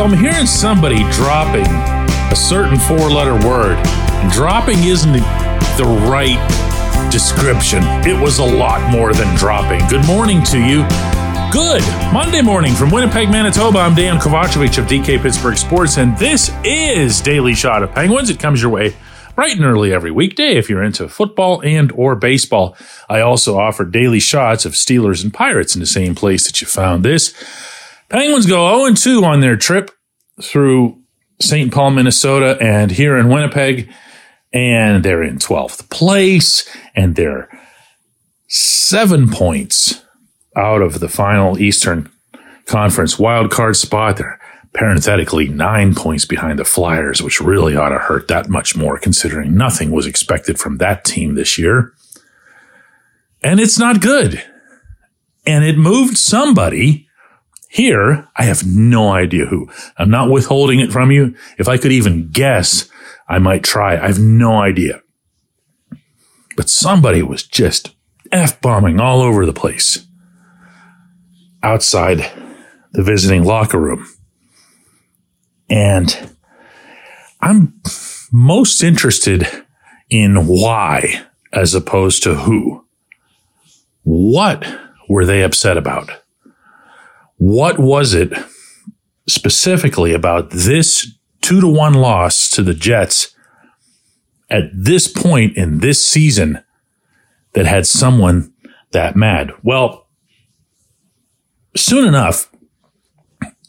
So I'm hearing somebody dropping a certain four letter word. Dropping isn't the right description. It was a lot more than dropping. Good morning to you. Good Monday morning from Winnipeg, Manitoba. I'm Dejan Kovacevic of DK Pittsburgh Sports, and this is Daily Shot of Penguins. It comes your way bright and early every weekday if you're into football and or baseball. I also offer daily shots of Steelers and Pirates in the same place that you found this. Penguins go 0-2 on their trip through St. Paul, Minnesota, and here in Winnipeg, and they're in 12th place, and they're seven points out of the final Eastern Conference wildcard spot. They're parenthetically nine points behind the Flyers, which really ought to hurt that much more considering nothing was expected from that team this year. And it's not good. And it moved somebody here. I have no idea who. I'm not withholding it from you. If I could even guess, I might try. I have no idea. But somebody was just F bombing all over the place outside the visiting locker room. And I'm most interested in why as opposed to who. What were they upset about? What was it specifically about this two to one loss to the Jets at this point in this season that had someone that mad? Well, soon enough,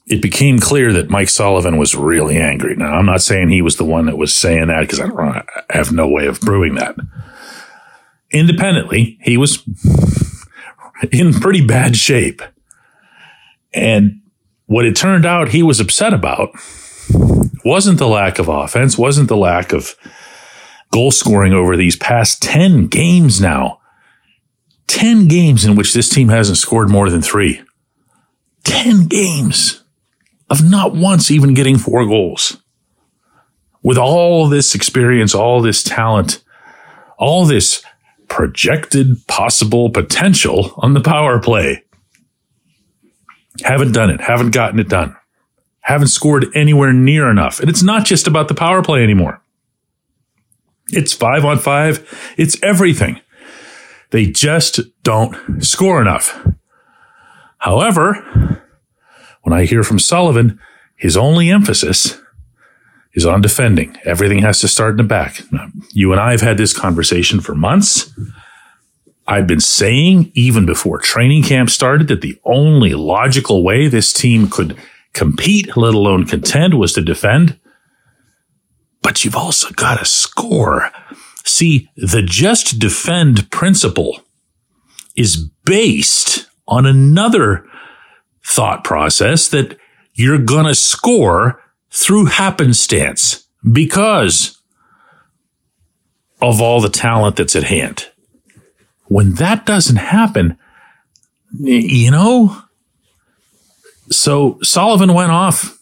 it became clear that Mike Sullivan was really angry. Now, I'm not saying he was the one that was saying that because I, I have no way of proving that. Independently, he was in pretty bad shape. And what it turned out he was upset about wasn't the lack of offense, wasn't the lack of goal scoring over these past 10 games now. 10 games in which this team hasn't scored more than three. 10 games of not once even getting four goals. With all this experience, all this talent, all this projected possible potential on the power play. Haven't done it. Haven't gotten it done. Haven't scored anywhere near enough. And it's not just about the power play anymore. It's five on five. It's everything. They just don't score enough. However, when I hear from Sullivan, his only emphasis is on defending. Everything has to start in the back. You and I have had this conversation for months. I've been saying even before training camp started that the only logical way this team could compete, let alone contend, was to defend. But you've also got to score. See, the just defend principle is based on another thought process that you're going to score through happenstance because of all the talent that's at hand. When that doesn't happen, you know, So Sullivan went off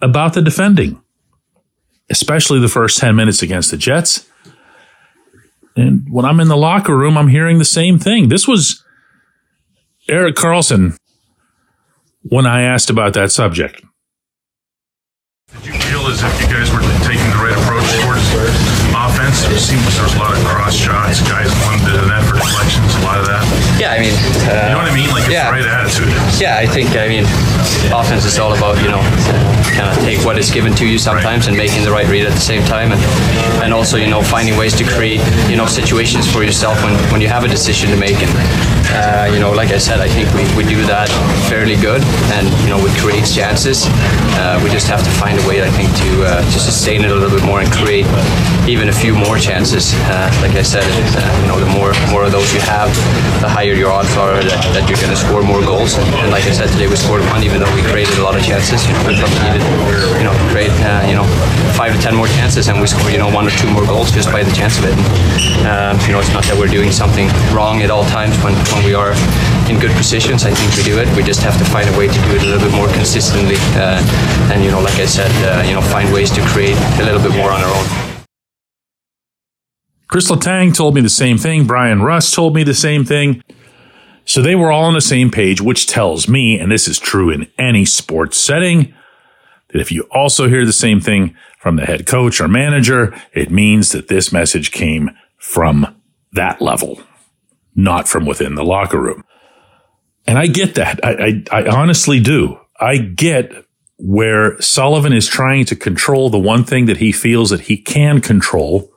about the defending, especially the first 10 minutes against the Jets. And when I'm in the locker room, I'm hearing the same thing. This was Erik Karlsson when I asked about that subject. It seems there was a lot of cross shots, guys wanted to net for deflections, a lot of that. Yeah, I mean, uh, you know what I mean? Like it's yeah. the right attitude. Yeah, I think I mean, offense is all about you know, kind of take what is given to you sometimes right. and making the right read at the same time, and and also you know finding ways to create you know situations for yourself when when you have a decision to make and. Uh, you know, like I said, I think we, we do that fairly good, and you know, we create chances. Uh, we just have to find a way, I think, to uh, to sustain it a little bit more and create even a few more chances. Uh, like I said, uh, you know, the more more of those you have, the higher your odds are that, that you're going to score more goals. And like I said today, we scored one, even though we created a lot of chances. You know, we probably needed, you know, create, uh, you know, five to ten more chances, and we scored, you know, one or two more goals just by the chance of it. And, um, you know, it's not that we're doing something wrong at all times when when we are in good positions. I think we do it. We just have to find a way to do it a little bit more consistently. Uh, and you know, like I said, uh, you know, find ways to create a little bit more on our own. Chris Letang told me the same thing. Bryan Rust told me the same thing. So they were all on the same page, which tells me, and this is true in any sports setting, that if you also hear the same thing from the head coach or manager, it means that this message came from that level, not from within the locker room. And I get that. I, I, I honestly do. I get where Sullivan is trying to control the one thing that he feels that he can control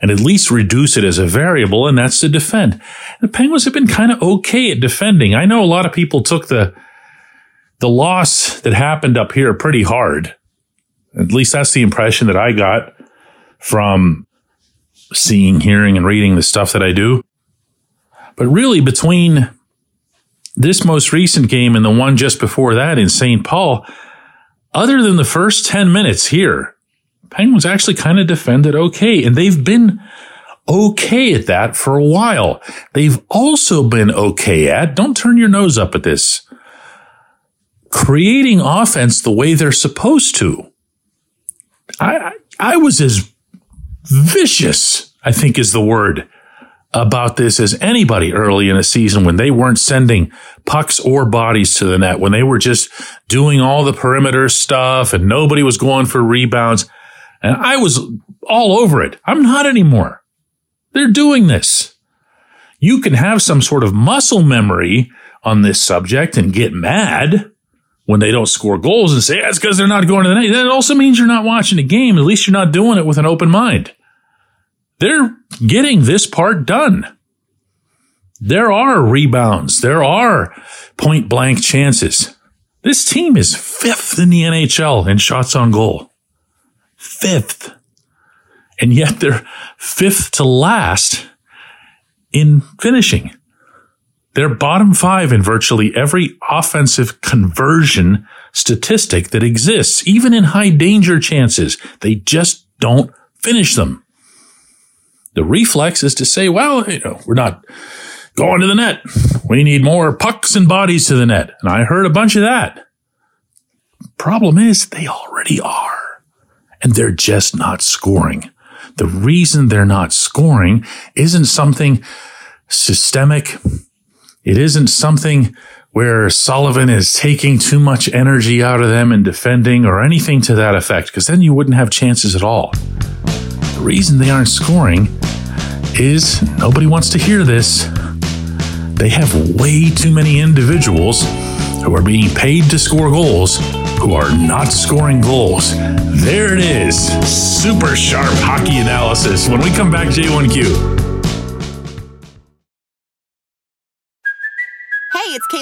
and at least reduce it as a variable, and that's to defend. The Penguins have been kind of okay at defending. I know a lot of people took the the loss that happened up here pretty hard. At least that's the impression that I got from seeing, hearing, and reading the stuff that I do. But really, between this most recent game and the one just before that in St. Paul, other than the first 10 minutes here, Penguins actually kind of defended okay, and they've been okay at that for a while. They've also been okay at, don't turn your nose up at this, creating offense the way they're supposed to. I, I, I was as vicious, I think is the word, about this as anybody early in a season when they weren't sending pucks or bodies to the net, when they were just doing all the perimeter stuff and nobody was going for rebounds. And I was all over it. I'm not anymore. They're doing this. You can have some sort of muscle memory on this subject and get mad when they don't score goals and say, that's because they're not going to the net. That also means you're not watching the game. At least you're not doing it with an open mind. They're getting this part done. There are rebounds. There are point blank chances. This team is fifth in the NHL in shots on goal fifth. And yet they're fifth to last in finishing. They're bottom five in virtually every offensive conversion statistic that exists, even in high danger chances. They just don't finish them. The reflex is to say, well, you know, we're not going to the net. We need more pucks and bodies to the net. And I heard a bunch of that. Problem is, they already are and they're just not scoring. The reason they're not scoring isn't something systemic. It isn't something where Sullivan is taking too much energy out of them and defending or anything to that effect, because then you wouldn't have chances at all. The reason they aren't scoring is nobody wants to hear this. They have way too many individuals who are being paid to score goals who are not scoring goals. There it is. Super sharp hockey analysis. When we come back, J1Q.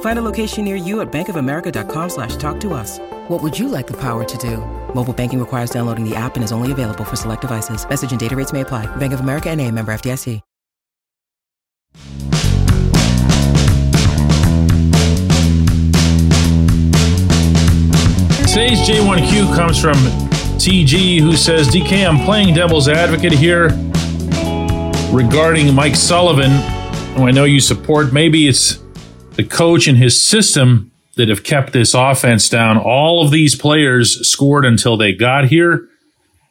Find a location near you at bankofamerica.com slash talk to us. What would you like the power to do? Mobile banking requires downloading the app and is only available for select devices. Message and data rates may apply. Bank of America and a member FDIC. Today's J1Q comes from TG, who says, DK, I'm playing devil's advocate here regarding Mike Sullivan, who I know you support. Maybe it's the coach and his system that have kept this offense down. All of these players scored until they got here.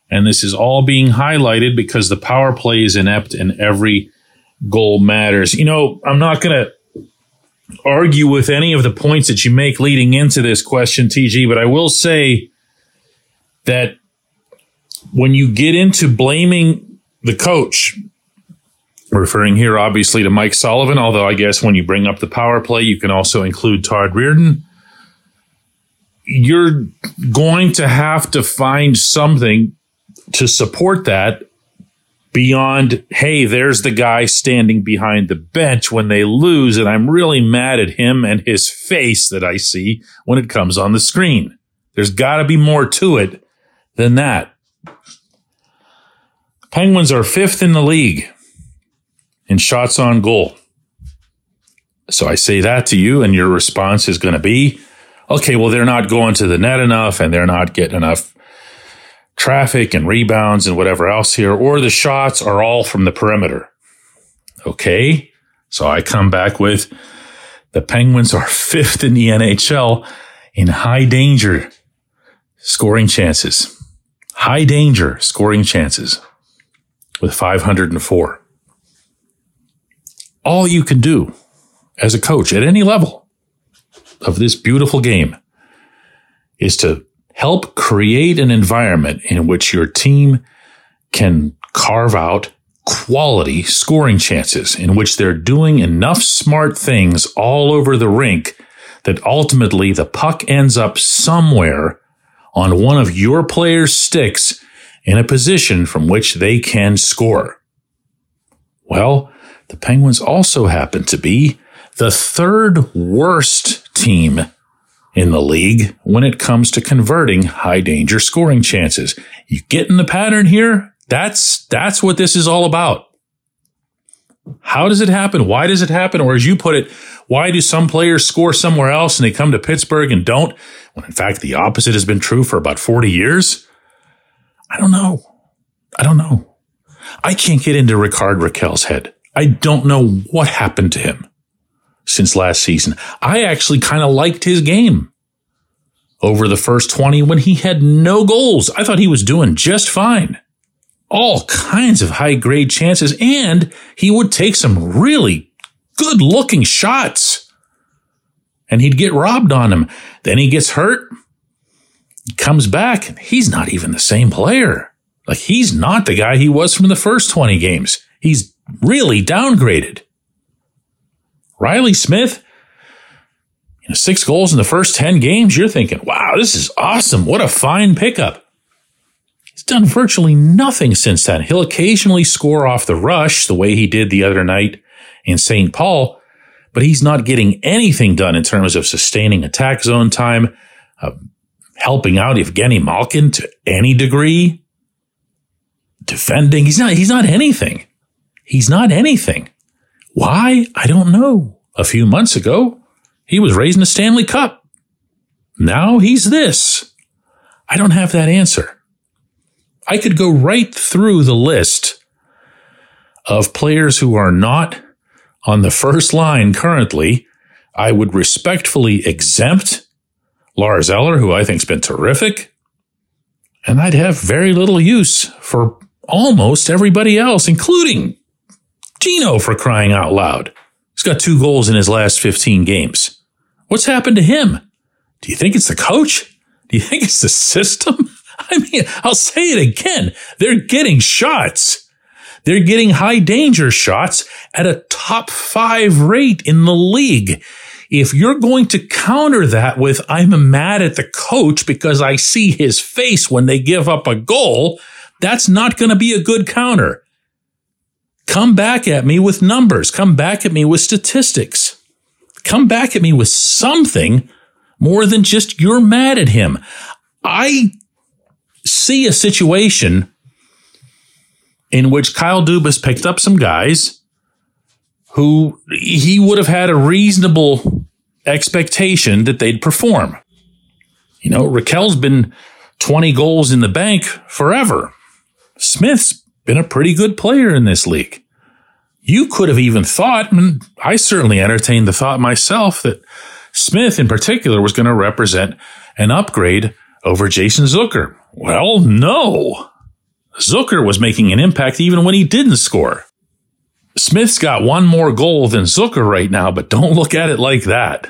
And this is all being highlighted because the power play is inept and every goal matters. You know, I'm not going to argue with any of the points that you make leading into this question, TG, but I will say that when you get into blaming the coach, referring here obviously to Mike Sullivan, although I guess when you bring up the power play, you can also include Todd Reirden. You're going to have to find something to support that beyond, hey, there's the guy standing behind the bench when they lose, and I'm really mad at him and his face that I see when it comes on the screen. There's got to be more to it than that. Penguins are fifth in the league in shots on goal. So I say that to you, and your response is going to be, okay, well, they're not going to the net enough and they're not getting enough traffic and rebounds and whatever else here, or the shots are all from the perimeter. Okay. So I come back with the Penguins are fifth in the NHL in high danger scoring chances. High danger scoring chances with 504. All you can do as a coach at any level of this beautiful game is to help create an environment in which your team can carve out quality scoring chances in which they're doing enough smart things all over the rink that ultimately the puck ends up somewhere on one of your players' sticks in a position from which they can score. Well, the Penguins also happen to be the third worst team in the league when it comes to converting high danger scoring chances. You get in the pattern here? That's, that's what this is all about. How does it happen? Why does it happen? Or as you put it, why do some players score somewhere else and they come to Pittsburgh and don't? When in fact the opposite has been true for about 40 years? I don't know. I don't know. I can't get into Rickard Rakell's head. I don't know what happened to him since last season. I actually kind of liked his game over the first 20 when he had no goals. I thought he was doing just fine. All kinds of high grade chances, and he would take some really good looking shots. And he'd get robbed on them. Then he gets hurt, comes back. He's not even the same player. Like he's not the guy he was from the first 20 games. He's really downgraded. Reilly Smith, you know, six goals in the first 10 games. You're thinking, wow, this is awesome. What a fine pickup. He's done virtually nothing since then. He'll occasionally score off the rush the way he did the other night in St. Paul, but he's not getting anything done in terms of sustaining attack zone time, uh, helping out Evgeny Malkin to any degree, defending. He's not, he's not anything. He's not anything. Why? I don't know. A few months ago, he was raising a Stanley Cup. Now he's this. I don't have that answer. I could go right through the list of players who are not on the first line currently. I would respectfully exempt Lars Eller, who I think's been terrific. And I'd have very little use for almost everybody else, including Gino for crying out loud. He's got two goals in his last 15 games. What's happened to him? Do you think it's the coach? Do you think it's the system? I mean, I'll say it again. They're getting shots. They're getting high danger shots at a top five rate in the league. If you're going to counter that with, I'm mad at the coach because I see his face when they give up a goal, that's not going to be a good counter. Come back at me with numbers. Come back at me with statistics. Come back at me with something more than just you're mad at him. I see a situation in which Kyle Dubas picked up some guys who he would have had a reasonable expectation that they'd perform. You know, Rakell's been 20 goals in the bank forever. Smith's been a pretty good player in this league. You could have even thought, and I certainly entertained the thought myself, that Smith in particular was going to represent an upgrade over Jason Zucker. Well, no. Zucker was making an impact even when he didn't score. Smith's got one more goal than Zucker right now, but don't look at it like that.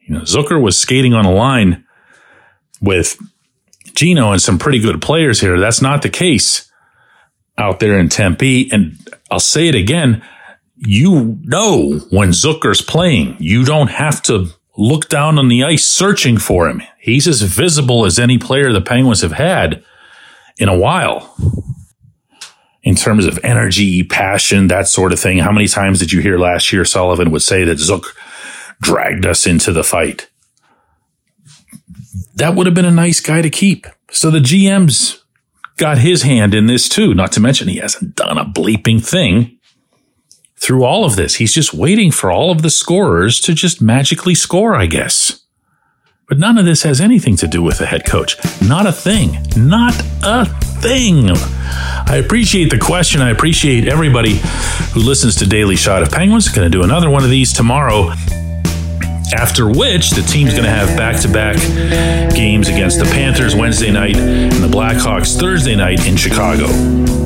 You know, Zucker was skating on a line with Gino and some pretty good players here. That's not the case out there in Tempe. And I'll say it again. You know when Zucker's playing, you don't have to look down on the ice searching for him. He's as visible as any player the Penguins have had in a while. In terms of energy, passion, that sort of thing. How many times did you hear last year Sullivan would say that Zook dragged us into the fight? That would have been a nice guy to keep. So the GM's got his hand in this too, not to mention he hasn't done a bleeping thing through all of this. He's just waiting for all of the scorers to just magically score, I guess. But none of this has anything to do with the head coach. Not a thing. Not a thing. I appreciate the question. I appreciate everybody who listens to Daily Shot of Penguins. Going to do another one of these tomorrow. After which, the team's going to have back to back games against the Panthers Wednesday night and the Blackhawks Thursday night in Chicago.